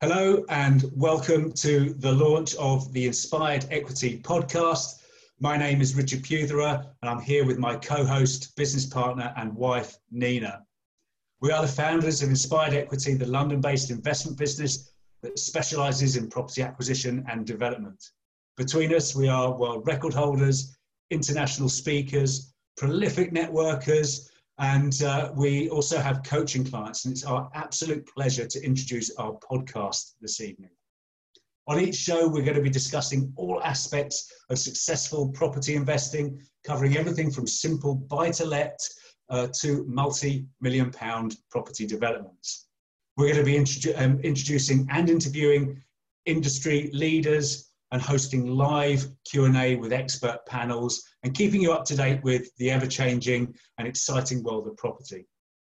Hello and welcome to the launch of the Inspired Equity podcast. My name is Richard Peutherer and I'm here with my co-host, business partner and wife, Nina. We are the founders of Inspired Equity, the London-based investment business that specializes in property acquisition and development. Between us, we are world record holders, international speakers, prolific networkers, and uh, we also have coaching clients, and it's our absolute pleasure to introduce our podcast this evening. On each show, we're going to be discussing all aspects of successful property investing, covering everything from simple buy to let uh, to multi million pound property developments. We're going to be introdu- um, introducing and interviewing industry leaders, and hosting live Q&A with expert panels and keeping you up to date with the ever-changing and exciting world of property.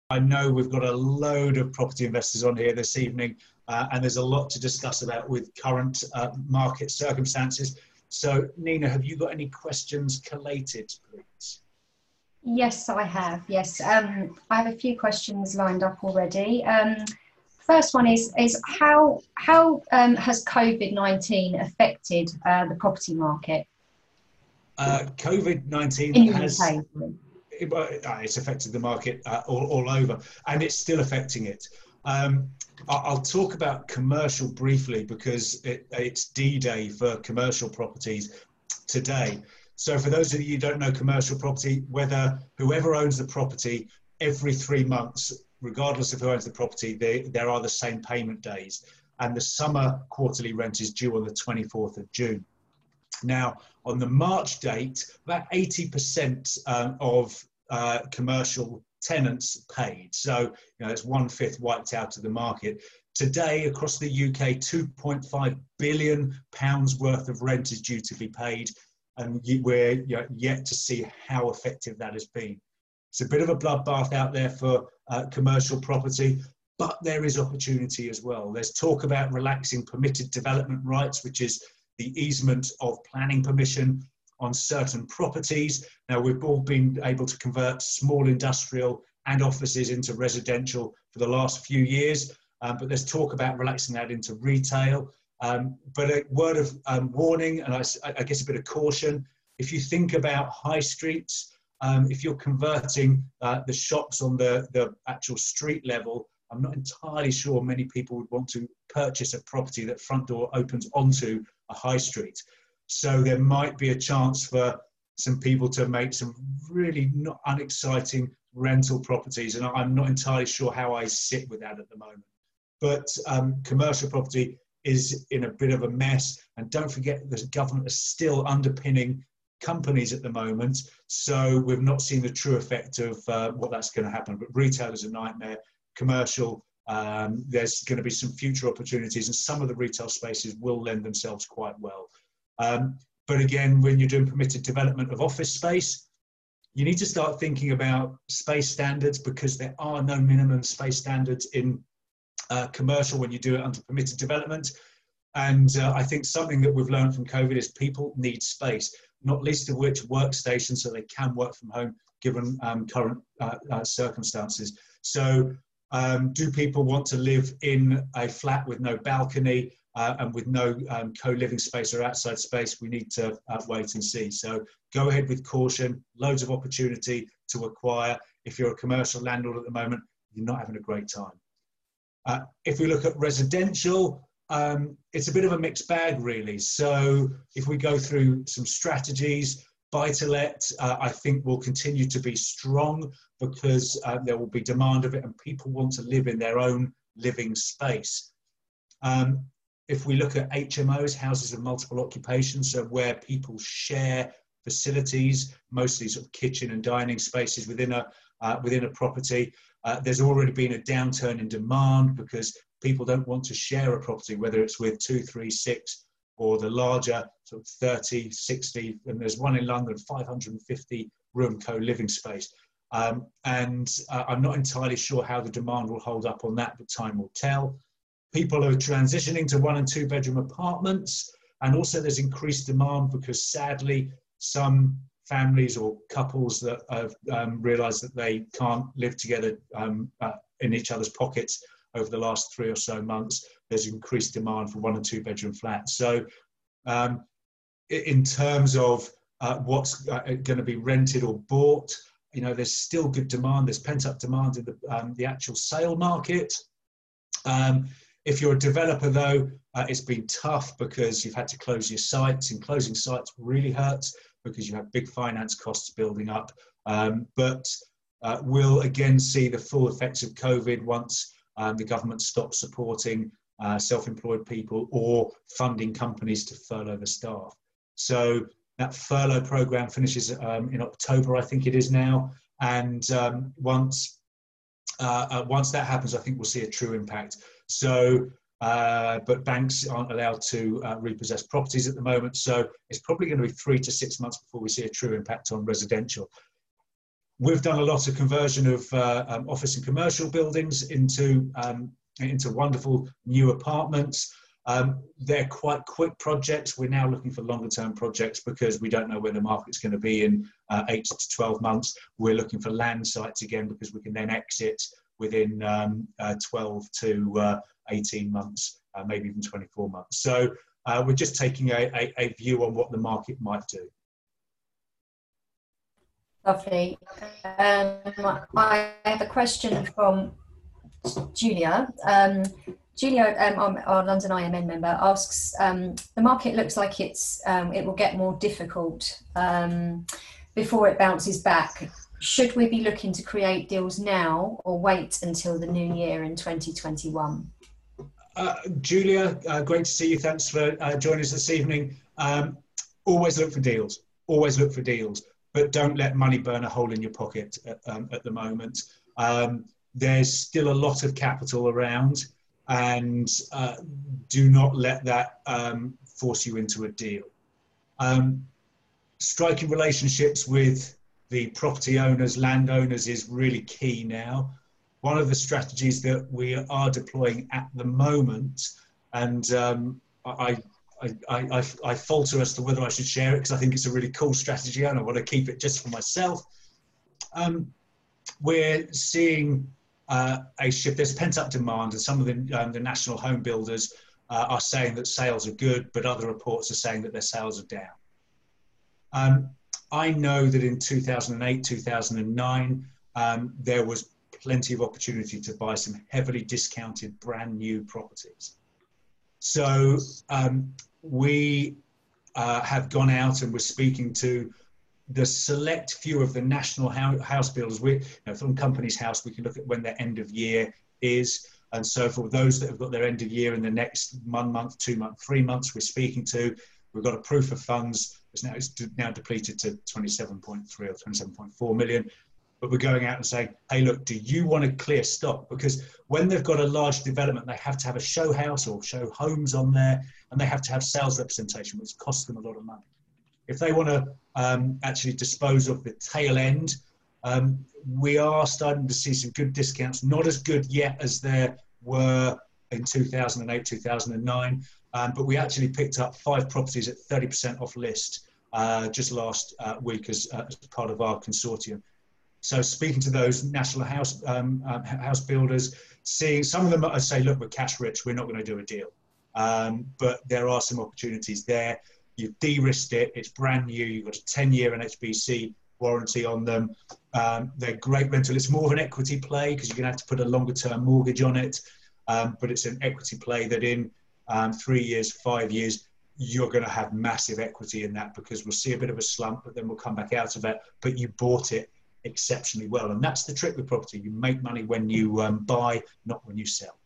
I know we've got a load of property investors on here this evening uh, and there's a lot to discuss about with current uh, market circumstances. So Nina, have you got any questions collated, please? Yes, I have. Yes, um, I have a few questions lined up already. Um, first one is is how how um, has COVID nineteen affected uh, the property market? Uh, COVID nineteen has. It, uh, it's affected the market uh, all, all, over, and it's still affecting it. Um, I'll talk about commercial briefly because it, it's D-Day for commercial properties today. So, for those of you who don't know commercial property, whether whoever owns the property every three months regardless of who owns the property, they, there are the same payment days. And the summer quarterly rent is due on the 24th of June. Now, on the March date, about 80% um, of uh, commercial tenants paid. So, you know, it's one fifth wiped out of the market. Today, across the UK, 2.5 billion pounds worth of rent is due to be paid, and we're yet to see how effective that has been. It's a bit of a bloodbath out there for uh, commercial property, but there is opportunity as well. There's talk about relaxing permitted development rights, which is the easement of planning permission on certain properties. Now, we've all been able to convert small industrial and offices into residential for the last few years, um, but there's talk about relaxing that into retail. Um, but a word of um, warning, and I, I, guess a bit of caution if you think about high streets, um, if you're converting uh, the shops on the, the actual street level, I'm not entirely sure many people would want to purchase a property that front door opens onto a high street. So there might be a chance for some people to make some really not unexciting rental properties, and I'm not entirely sure how I sit with that at the moment. But um, commercial property is in a bit of a mess, and don't forget the government is still underpinning companies at the moment. So we've not seen the true effect of uh, what that's going to happen. But retail is a nightmare. Commercial, um, there's going to be some future opportunities, and some of the retail spaces will lend themselves quite well. Um, but again, when you're doing permitted development of office space, you need to start thinking about space standards because there are no minimum space standards in uh, commercial when you do it under permitted development. And uh, I think something that we've learned from COVID is people need space not least of which workstations so they can work from home given um, current uh, uh, circumstances. So um, do people want to live in a flat with no balcony uh, and with no um, co-living space or outside space? We need to uh, wait and see. So go ahead with caution, loads of opportunity to acquire. If you're a commercial landlord at the moment, you're not having a great time. Uh, if we look at residential, um, it's a bit of a mixed bag, really. So if we go through some strategies, buy to let, uh, I think will continue to be strong because uh, there will be demand of it and people want to live in their own living space. Um, if we look at HMOs, houses of multiple occupations, so where people share facilities, mostly sort of kitchen and dining spaces within a uh, within a property, uh, there's already been a downturn in demand because people don't want to share a property, whether it's with two, three, six, or the larger sort of 30, 60, and there's one in London, 550 room co-living space. Um, and uh, I'm not entirely sure how the demand will hold up on that, but time will tell. People are transitioning to one and two bedroom apartments, and also there's increased demand because sadly, some families or couples that have um, realized that they can't live together um, uh, in each other's pockets over the last three or so months, there's increased demand for one and two bedroom flats. So, um, in terms of uh, what's uh, going to be rented or bought, you know, there's still good demand. There's pent up demand in the, um, the actual sale market. Um, if you're a developer, though, uh, it's been tough because you've had to close your sites, and closing sites really hurts because you have big finance costs building up. Um, but uh, we'll again see the full effects of COVID once um, the government stops supporting uh, self-employed people or funding companies to furlough the staff. So that furlough program finishes um, in October, I think it is now, and um, once uh, uh, once that happens, I think we'll see a true impact. So, uh, but banks aren't allowed to uh, repossess properties at the moment, so it's probably going to be three to six months before we see a true impact on residential. We've done a lot of conversion of uh, um, office and commercial buildings into um, into wonderful new apartments. Um, they're quite quick projects. We're now looking for longer term projects because we don't know where the market's going to be in uh, eight to 12 months. We're looking for land sites again because we can then exit within um, uh, 12 to uh, 18 months, uh, maybe even 24 months. So uh, we're just taking a, a, a, view on what the market might do. Lovely. Um, I have a question from Julia. Um, Julia, um, our London IMN member, asks: um, The market looks like it's um, it will get more difficult um, before it bounces back. Should we be looking to create deals now, or wait until the new year in 2021? Uh, Julia, uh, great to see you. Thanks for uh, joining us this evening. Always look for deals. Always look for deals, but don't let money burn a hole in your pocket at, um, at the moment. Um, there's still a lot of capital around and uh, do not let that um, force you into a deal. Um, striking relationships with the property owners, landowners is really key now. One of the strategies that we are deploying at the moment, and um, I, I, I, I, falter as to whether I should share it because I think it's a really cool strategy and I want to keep it just for myself. Um, we're seeing uh, a shift. There's pent up demand, and some of the, um, the national home builders uh, are saying that sales are good, but other reports are saying that their sales are down. Um, I know that in 2008, 2009, um, there was plenty of opportunity to buy some heavily discounted brand new properties. So um, we uh, have gone out and we're speaking to the select few of the national house builders, we, you know, from Companies House, we can look at when their end of year is. And so for those that have got their end of year in the next one month, two month, three months, we're speaking to, we've got a proof of funds. It's now, it's now depleted to 27.3 or 27.4 million. But we're going out and saying, hey, look, do you want to clear stock? Because when they've got a large development, they have to have a show house or show homes on there, and they have to have sales representation, which costs them a lot of money. If they want to um, actually dispose of the tail end, um, we are starting to see some good discounts, not as good yet as there were in 2008, 2009, um, but we actually picked up five properties at 30% off list uh, just last uh, week as, uh, as, part of our consortium. So speaking to those national house um, um house builders, seeing some of them I say, look, we're cash rich, we're not going to do a deal. Um, but there are some opportunities there you've de-risked it, it's brand new, you've got a 10-year NHBC warranty on them. Um, they're great rental. It's more of an equity play because you're going to have to put a longer-term mortgage on it, um, but it's an equity play that in three years, five years, you're going to have massive equity in that because we'll see a bit of a slump, but then we'll come back out of it. But you bought it exceptionally well, and that's the trick with property. You make money when you um, buy, not when you sell.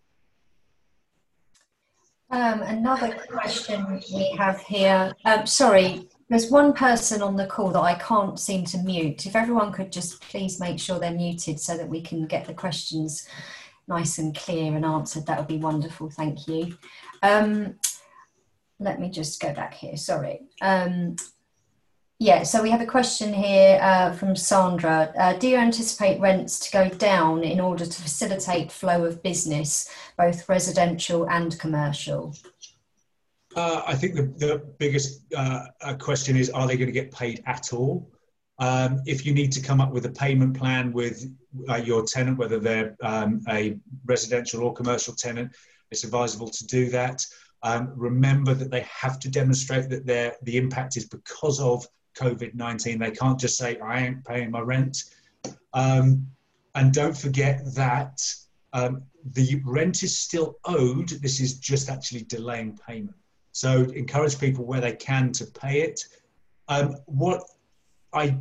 Um, another question we have here. Um, sorry, there's one person on the call that I can't seem to mute. If everyone could just please make sure they're muted so that we can get the questions nice and clear and answered, that would be wonderful. Thank you. Um, let me just go back here. Sorry. Yeah, so we have a question here uh, from Sandra. Uh, do you anticipate rents to go down in order to facilitate flow of business, both residential and commercial? Uh, I think the, the biggest uh, uh, question is are they going to get paid at all? Um, if you need to come up with a payment plan with uh, your tenant, whether they're um, a residential or commercial tenant. It's advisable to do that. Um, remember that they have to demonstrate that the impact is because of COVID 19. They can't just say, I ain't paying my rent. Um, and don't forget that um, the rent is still owed. This is just actually delaying payment. So encourage people where they can to pay it. Um, what I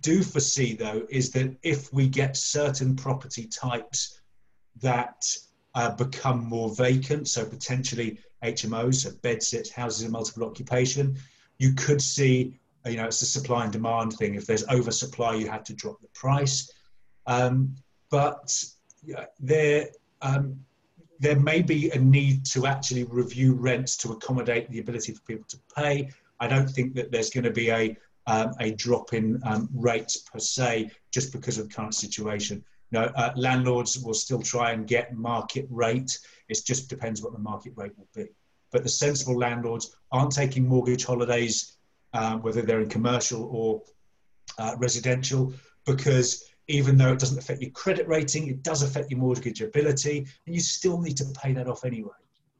do foresee though is that if we get certain property types that uh, become more vacant, so potentially HMOs, so bedsits, houses of multiple occupation, you could see, you know, it's a supply and demand thing. If there's oversupply, you have to drop the price. Um, but there, um, there may be a need to actually review rents to accommodate the ability for people to pay. I don't think that there's going to be a um, a drop in um, rates per se just because of the current situation. No, uh, landlords will still try and get market rate. It just depends what the market rate will be. But the sensible landlords aren't taking mortgage holidays, um, whether they're in commercial or uh, residential, because even though it doesn't affect your credit rating, it does affect your mortgageability, and you still need to pay that off anyway.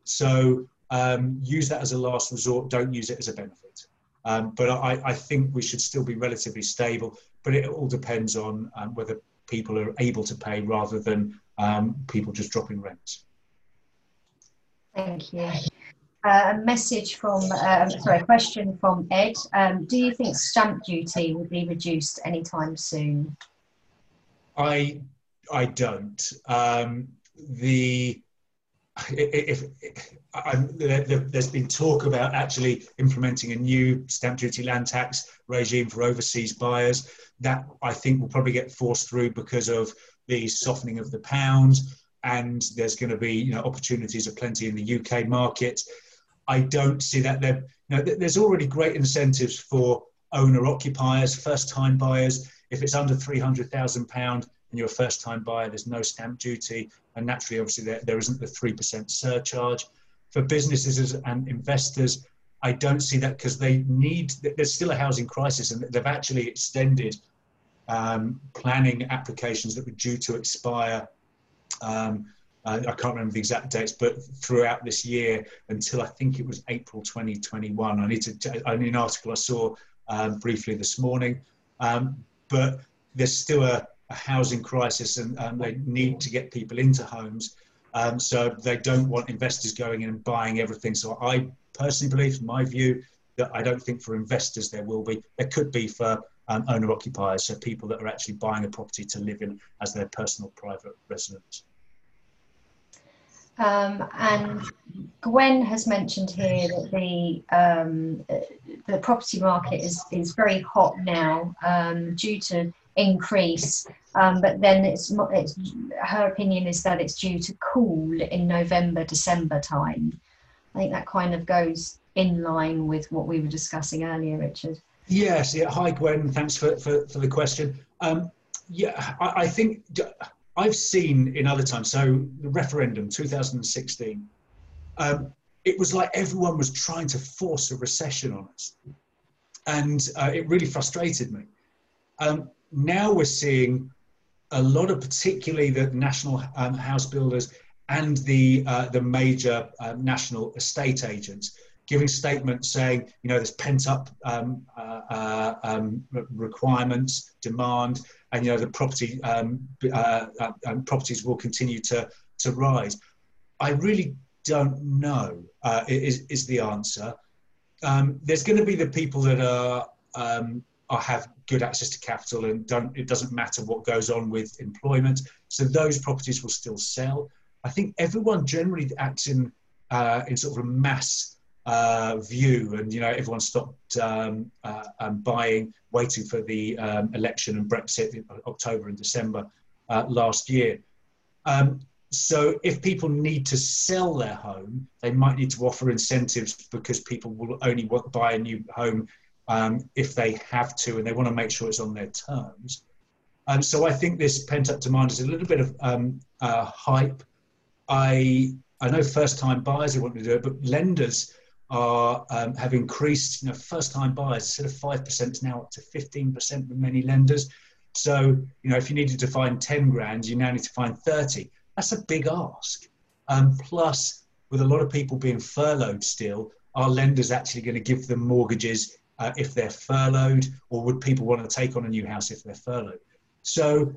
So um, use that as a last resort. Don't use it as a benefit. Um, but I, I, think we should still be relatively stable. But it all depends on um, whether people are able to pay rather than um, people just dropping rents. Thank you. A message from, uh, sorry, a question from Ed. Um, do you think stamp duty will be reduced anytime soon? I I don't. Um, the if, if there, has been talk about actually implementing a new stamp duty land tax regime for overseas buyers, that I think will probably get forced through because of the softening of the pound, and there's going to be you know opportunities of plenty in the UK market. I don't see that there. You know, there's already great incentives for owner occupiers, first time buyers if it's under £300,000 and you're a first time buyer, there's no stamp duty. And naturally, obviously, there, there isn't the 3% surcharge. For businesses and investors, I don't see that because they need, there's still a housing crisis and they've actually extended um, planning applications that were due to expire. Um, I can't remember the exact dates, but throughout this year until I think it was April 2021. I need to, only an article I saw um, briefly this morning. Um, but there's still a, a housing crisis and, and, they need to get people into homes. Um, so they don't want investors going in and buying everything. So I personally believe, my view, that I don't think for investors there will be. There could be for um, owner occupiers, so people that are actually buying a property to live in as their personal private residence. Um, and Gwen has mentioned here that the um, the property market is, is very hot now um, due to increase, um, but then it's, it's her opinion is that it's due to cool in November December time. I think that kind of goes in line with what we were discussing earlier, Richard. Yes, yeah. Hi, Gwen. Thanks for, for, for the question. Um, yeah, I, I think I've seen in other times, so the referendum 2016, um, it was like everyone was trying to force a recession on us. And uh, it really frustrated me. Um, now we're seeing a lot of, particularly the national um, house builders and the, uh, the major uh, national estate agents, giving statements saying, you know, there's pent up um, uh, uh, um, requirements, demand, and you know the property um, uh, uh, um, properties will continue to to rise. I really don't know. Uh, is is the answer? Um, there's going to be the people that are um, are have good access to capital and don't. It doesn't matter what goes on with employment. So those properties will still sell. I think everyone generally acts in uh, in sort of a mass uh, view, and you know everyone stopped um, uh, um, buying, waiting for the um, election and Brexit in October and December uh, last year. Um, so if people need to sell their home, they might need to offer incentives because people will only buy a new home um, if they have to, and they want to make sure it's on their terms. And so I think this pent-up demand is a little bit of uh, hype. I I know first-time buyers who want to do it, but lenders are um, have increased. You know, first-time buyers instead of five percent now up to fifteen percent with many lenders. So, you know, if you needed to find 10 grand, you now need to find 30. That's a big ask. Um, plus, with a lot of people being furloughed still, are lenders actually going to give them mortgages uh, if they're furloughed, or would people want to take on a new house if they're furloughed? So,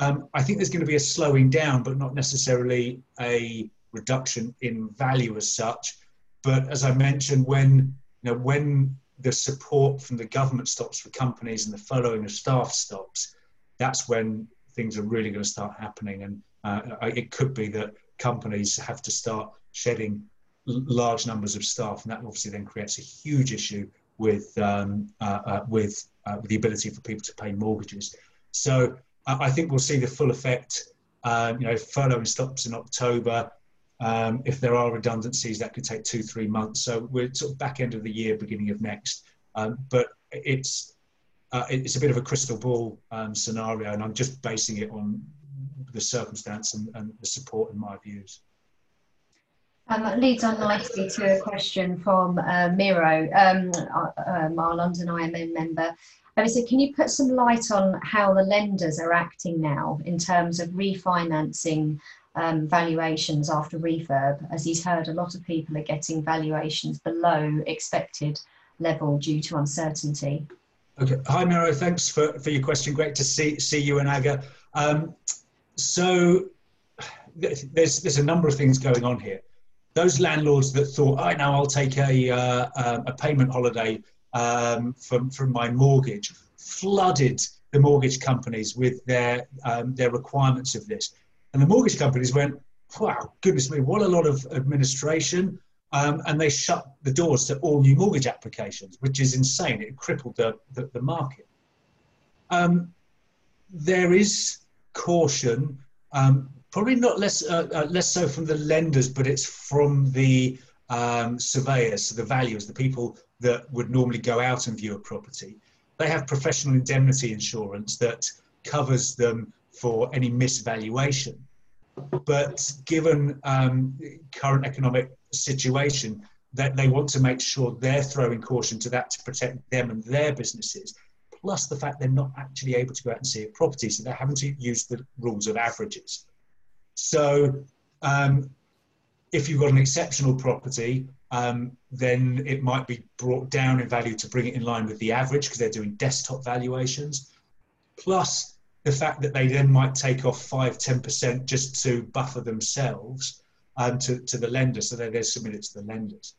um, I think there's going to be a slowing down, but not necessarily a reduction in value as such. But as I mentioned, when you know when the support from the government stops for companies and the furloughing of staff stops, that's when things are really going to start happening. And uh, it could be that companies have to start shedding large numbers of staff, and that obviously then creates a huge issue with um, uh, uh, with, uh, with the ability for people to pay mortgages. So I think we'll see the full effect. Um, you know, furloughing stops in October. Um, if there are redundancies, that could take two, three months. So we're sort of back end of the year, beginning of next. Um, but it's uh, it's a bit of a crystal ball um, scenario, and I'm just basing it on the circumstance and, and the support in my views. And that leads on nicely to a question from uh, Miro, um, um, our London IMM member. And he said, can you put some light on how the lenders are acting now in terms of refinancing um, valuations after refurb? As he's heard, a lot of people are getting valuations below expected level due to uncertainty. Okay. Hi, Miro. Thanks for, for your question. Great to see, see you and Aga. Um, so there's, there's a number of things going on here those landlords that thought, I oh, know I'll take a, uh, um, a payment holiday um, from, from my mortgage, flooded the mortgage companies with their, um, their requirements of this. And the mortgage companies went, wow, goodness me, what a lot of administration. Um, and they shut the doors to all new mortgage applications, which is insane. It crippled the, the, the market. Um, there is caution um, probably not less uh, uh, less so from the lenders, but it's from the um, surveyors, so the valuers, the people that would normally go out and view a property. They have professional indemnity insurance that covers them for any misvaluation. But given um, current economic situation, that they want to make sure they're throwing caution to that to protect them and their businesses. Plus the fact they're not actually able to go out and see a property, so they're having to use the rules of averages. So um, if you've got an exceptional property, um, then it might be brought down in value to bring it in line with the average because they're doing desktop valuations. Plus the fact that they then might take off 5 10% just to buffer themselves um, to, to the lender, so they then submit it to the lenders.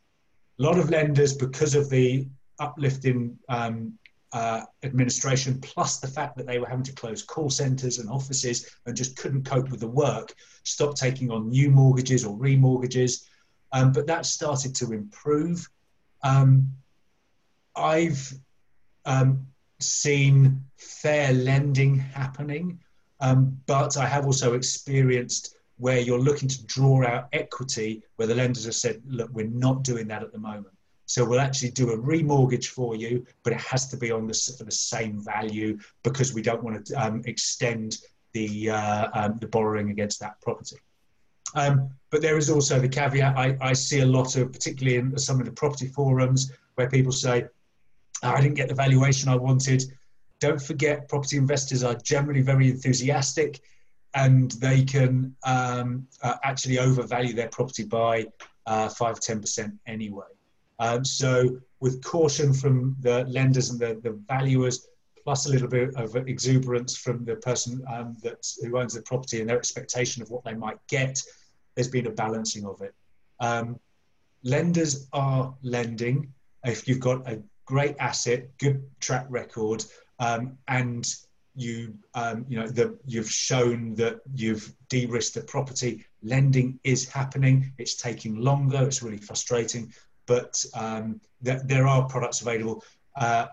A lot of lenders, because of the uplift in um, uh, administration, plus the fact that they were having to close call centres and offices and just couldn't cope with the work, stopped taking on new mortgages or remortgages. Um, but that started to improve. Um, I've um, seen fair lending happening, um, but I have also experienced where you're looking to draw out equity where the lenders have said, look, we're not doing that at the moment. So we'll actually do a remortgage for you, but it has to be on the, for the same value because we don't want to um, extend the, uh, um, the borrowing against that property. Um, but there is also the caveat I, I, see a lot of, particularly in some of the property forums, where people say, I didn't get the valuation I wanted. Don't forget, property investors are generally very enthusiastic and they can um, uh, actually overvalue their property by uh, 5 10% anyway. Um, so with caution from the lenders and the, the valuers, plus a little bit of exuberance from the person um, that who owns the property and their expectation of what they might get, there's been a balancing of it. Um, lenders are lending if you've got a great asset, good track record, um, and you um, you know that you've shown that you've de-risked the property. Lending is happening. It's taking longer. It's really frustrating, but um, th- there are products available. Uh,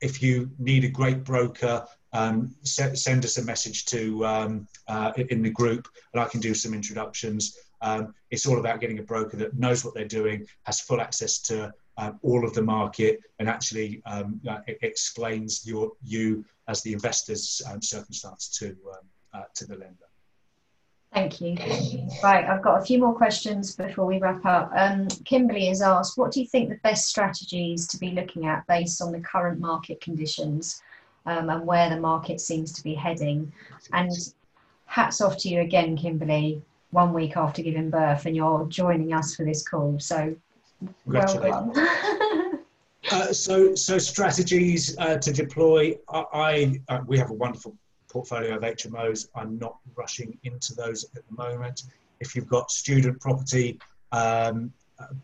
if you need a great broker, um, se- send us a message to um, uh, in the group, and I can do some introductions. Um, it's all about getting a broker that knows what they're doing, has full access to uh, all of the market, and actually um, explains your you as the investor's um, circumstance to um, uh, to the lender. Thank you. Right, I've got a few more questions before we wrap up. Um, Kimberly has asked, what do you think the best strategies to be looking at based on the current market conditions? um, and where the market seems to be heading. And hats off to you again, Kimberly, one week after giving birth, and you're joining us for this call. So, well uh, so, so strategies uh, to deploy. I, I uh, we have a wonderful portfolio of HMOs. I'm not rushing into those at the moment. If you've got student property, um,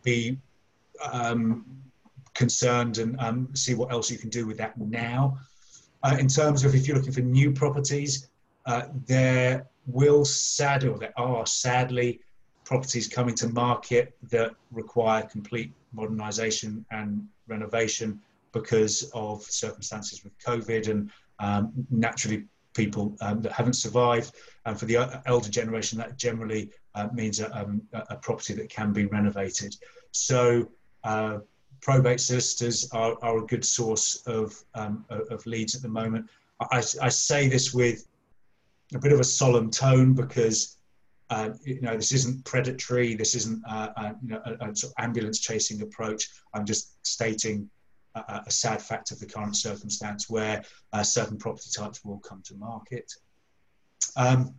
be um, concerned and um, see what else you can do with that now. Uh, in terms of if you're looking for new properties, uh, there will sadly, or there are sadly, properties coming to market that require complete modernisation and renovation because of circumstances with COVID and um, naturally people um, that haven't survived. And for the elder generation, that generally uh, means a, um, a, property that can be renovated. So uh, probate solicitors are, are, a good source of, um, of leads at the moment. I, I, say this with a bit of a solemn tone because uh, you know this isn't predatory. This isn't uh, a, you know, a, a sort of ambulance chasing approach. I'm just stating a, a, sad fact of the current circumstance where uh, certain property types will come to market. Um,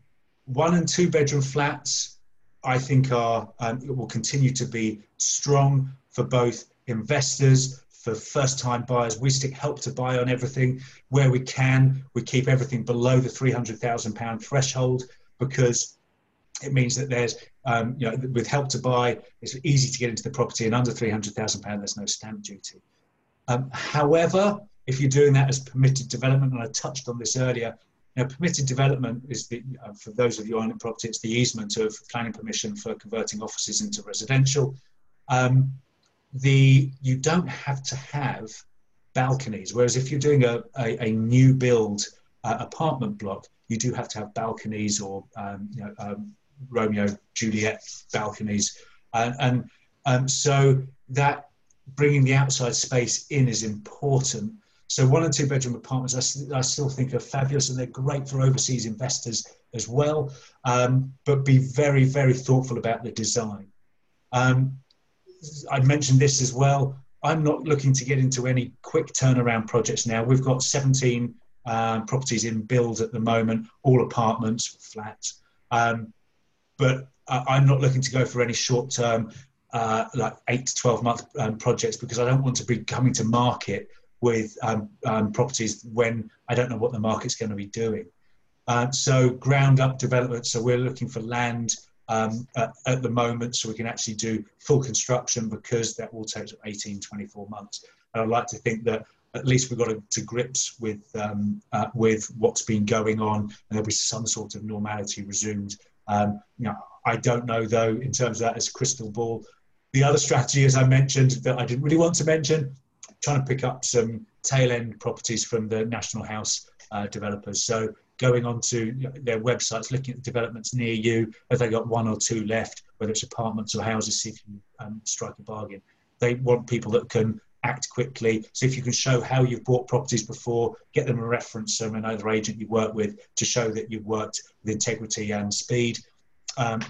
one and two bedroom flats, I think, are um, will continue to be strong for both investors, for first time buyers. We stick help to buy on everything where we can. We keep everything below the £300,000 threshold because it means that there's, um, you know, with help to buy, it's easy to get into the property and under £300,000, there's no stamp duty. Um, however, if you're doing that as permitted development, and I touched on this earlier, know, permitted development is the, uh, for those of you on property, it's the easement of planning permission for converting offices into residential. Um, the you don't have to have balconies. Whereas if you're doing a, a, a new build uh, apartment block, you do have to have balconies or um, you know, um, Romeo Juliet balconies, and, and um, so that bringing the outside space in is important. So one and two bedroom apartments, I, I still think are fabulous, and they're great for overseas investors as well. Um, but be very, very thoughtful about the design. Um, I mentioned this as well. I'm not looking to get into any quick turnaround projects now. We've got 17 um, properties in build at the moment, all apartments, flats. Um, but uh, I'm not looking to go for any short term, uh, like eight to 12 month um, projects because I don't want to be coming to market with um, um, properties when I don't know what the market's going to be doing. Uh, so ground up development. So we're looking for land um, at, at, the moment so we can actually do full construction because that will take 18, 24 months. And I'd like to think that at least we've got to, to grips with, um, uh, with what's been going on and there'll be some sort of normality resumed. Um, you know, I don't know though, in terms of that as crystal ball. The other strategy, as I mentioned, that I didn't really want to mention, trying to pick up some tail end properties from the National House uh, developers. So going onto their websites, looking at developments near you. Have they got one or two left, whether it's apartments or houses, see if you um, strike a bargain. They want people that can act quickly. So if you can show how you've bought properties before, get them a reference from another agent you work with to show that you've worked with integrity and speed. Um,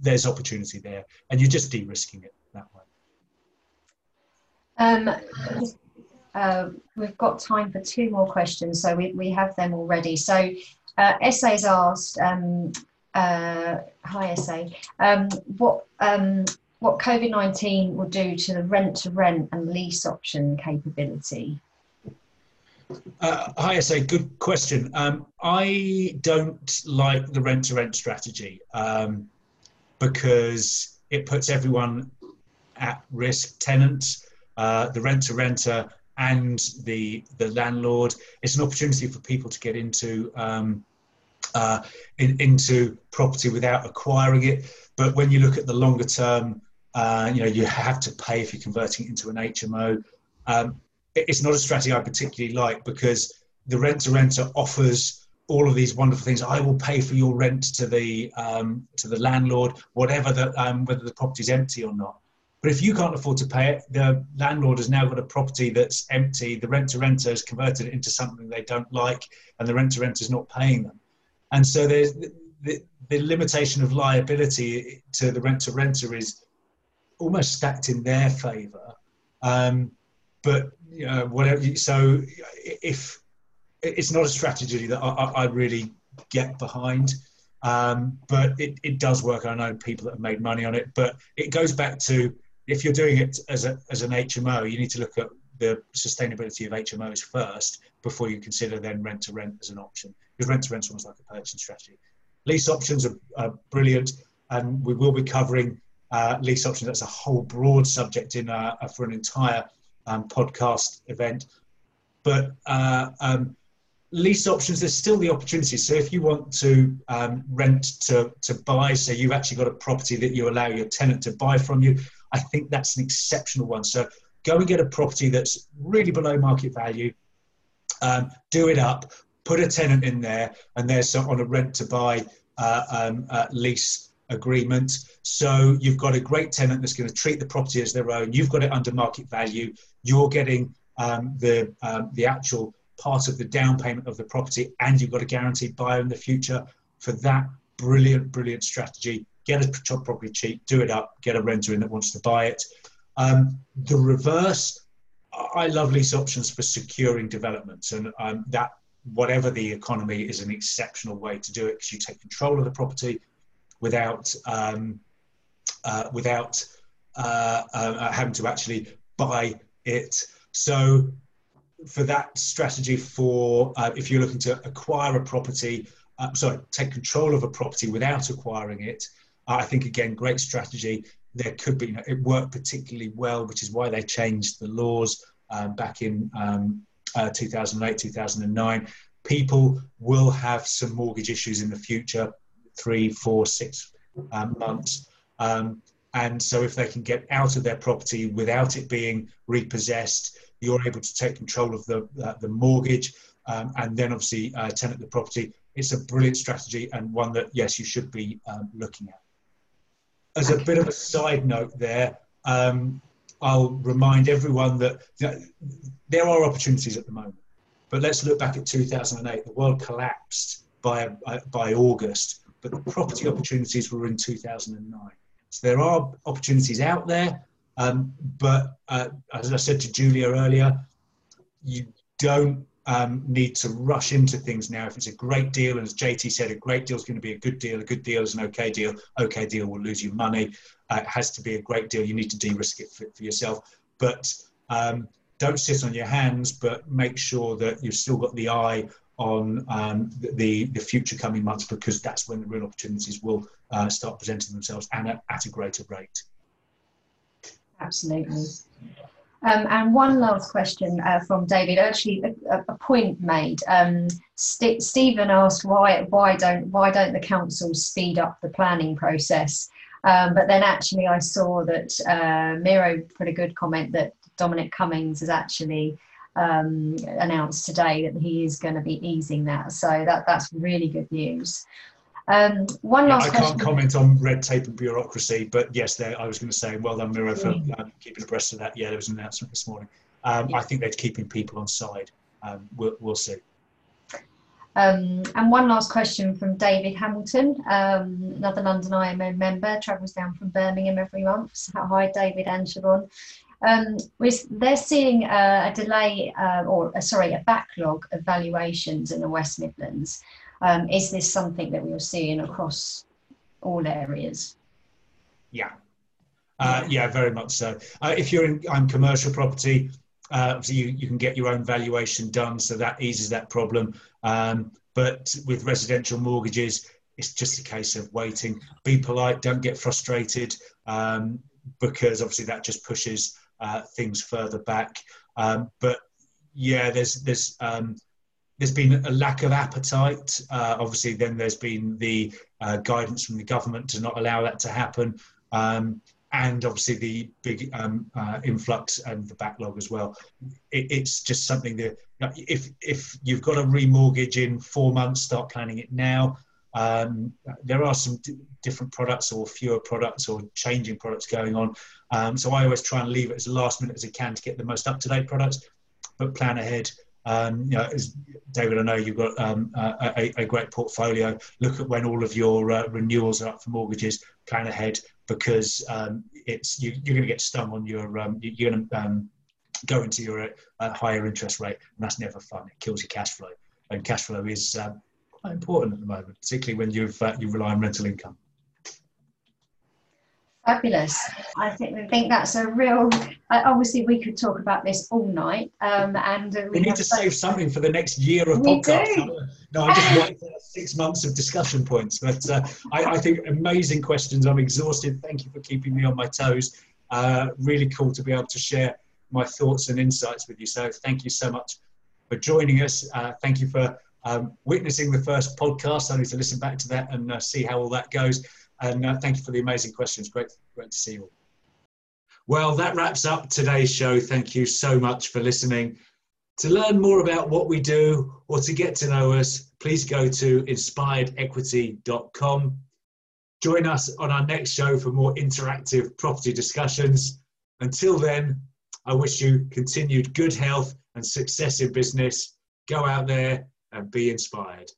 there's opportunity there, and you're just de-risking it that way. Um, uh, we've got time for two more questions, so we, we have them already. So uh, essays asked, um, uh, hi SA, um, what, what COVID-19 will do to the rent-to-rent and lease option capability? Uh, hi, SA. Good question. Um, I don't like the rent to rent strategy um, because it puts everyone at risk tenants, uh, the rent to renter, and the the landlord. It's an opportunity for people to get into um, uh, in, into property without acquiring it. But when you look at the longer term, uh, you know you have to pay if you're converting it into an HMO. Um, it's not a strategy I particularly like because the rent to renter offers all of these wonderful things. I will pay for your rent to the um, to the landlord, whatever the um, whether the property's empty or not. But if you can't afford to pay it, the landlord has now got a property that's empty. The rent to renter has converted it into something they don't like, and the rent to renter is not paying them. And so there's the, the, the limitation of liability to the rent to renter is almost stacked in their favour. Um, but you know, whatever. So if it's not a strategy that I, I really get behind. Um, but it, it does work. I know people that have made money on it, but it goes back to if you're doing it as, a, as an HMO, you need to look at the sustainability of HMOs first before you consider then rent to rent as an option. Because rent to rent is almost like a purchasing strategy. Lease options are, are brilliant, and we will be covering uh, lease options. That's a whole broad subject in uh, for an entire um, podcast event. But uh, um, lease options, there's still the opportunity. So if you want to um, rent to, to buy, so you've actually got a property that you allow your tenant to buy from you, I think that's an exceptional one. So go and get a property that's really below market value, um, do it up, put a tenant in there, and there's on a rent to buy uh, um, uh, lease agreement. So you've got a great tenant that's going to treat the property as their own. You've got it under market value. You're getting um, the um, the actual part of the down payment of the property, and you've got a guaranteed buyer in the future. For that brilliant, brilliant strategy, get a property cheap, do it up, get a renter in that wants to buy it. Um, the reverse, I love lease options for securing developments, and um, that whatever the economy is an exceptional way to do it because you take control of the property without um, uh, without uh, uh, having to actually buy it. So for that strategy for uh, if you're looking to acquire a property, uh, sorry, take control of a property without acquiring it, I think again, great strategy. There could be, you know, it worked particularly well, which is why they changed the laws um, back in um, uh, 2008, 2009. People will have some mortgage issues in the future, three, four, six um, months. Um, and so if they can get out of their property without it being repossessed, you're able to take control of the, uh, the mortgage um, and then obviously uh, tenant the property. It's a brilliant strategy and one that, yes, you should be um, looking at. As a bit of a side note there, um, I'll remind everyone that you know, there are opportunities at the moment. But let's look back at 2008. The world collapsed by, uh, by August, but the property opportunities were in 2009. So there are opportunities out there. Um, but uh, as I said to Julia earlier, you don't um, need to rush into things now. If it's a great deal, and as JT said, a great deal is going to be a good deal. A good deal is an okay deal. Okay deal will lose you money. Uh, it has to be a great deal. You need to de-risk it for, for yourself. But um, don't sit on your hands, but make sure that you've still got the eye on um, the, the future coming months because that's when the real opportunities will uh, start presenting themselves and at, at a greater rate. Absolutely. Um, and one last question uh, from David. Actually, a, a point made. Um, St- Stephen asked why why don't why don't the councils speed up the planning process? Um, but then actually, I saw that uh, Miro put a good comment that Dominic Cummings has actually um, announced today that he is going to be easing that. So that that's really good news. Um, one last I question. can't comment on red tape and bureaucracy, but yes, there, I was going to say, well done, Miro, for um, keeping abreast of that. Yeah, there was an announcement this morning. Um, yeah. I think they're keeping people on side. Um, we'll, we'll, see. Um, and one last question from David Hamilton, um, another London IMO member, travels down from Birmingham every month. So, hi, David and Siobhan. Um, they're seeing a, delay, uh, or sorry, a backlog of valuations in the West Midlands. Um, is this something that we are seeing across all areas? Yeah, uh, yeah, very much so. Uh, if you're in on commercial property, uh, so you, you can get your own valuation done, so that eases that problem. Um, but with residential mortgages, it's just a case of waiting. Be polite, don't get frustrated, um, because obviously that just pushes uh, things further back. Um, but yeah, there's there's um, there's been a lack of appetite. Uh, obviously, then there's been the uh, guidance from the government to not allow that to happen, um, and obviously the big um, uh, influx and the backlog as well. It, it's just something that if if you've got a remortgage in four months, start planning it now. Um, there are some d- different products or fewer products or changing products going on. Um, so I always try and leave it as last minute as I can to get the most up to date products, but plan ahead um, you know, as David, I know you've got um, a, a, great portfolio. Look at when all of your uh, renewals are up for mortgages. Plan ahead because um, it's you, are going to get stung on your. Um, you're going to um, go into your uh, higher interest rate, and that's never fun. It kills your cash flow. and cash flow is um, quite important at the moment, particularly when you've uh, you rely on rental income. Fabulous. I think we think that's a real. Uh, obviously, we could talk about this all night, um, and uh, we, we need to save something for the next year of podcasts. No, I just want six months of discussion points, but uh, I, I, think amazing questions. I'm exhausted. Thank you for keeping me on my toes. Uh, really cool to be able to share my thoughts and insights with you. So, thank you so much for joining us. Uh, thank you for um, witnessing the first podcast. I need to listen back to that and uh, see how all that goes. And uh, thank you for the amazing questions. Great, great to see you all. Well, that wraps up today's show. Thank you so much for listening. To learn more about what we do or to get to know us, please go to inspiredequity.com. Join us on our next show for more interactive property discussions. Until then, I wish you continued good health and success in business. Go out there and be inspired.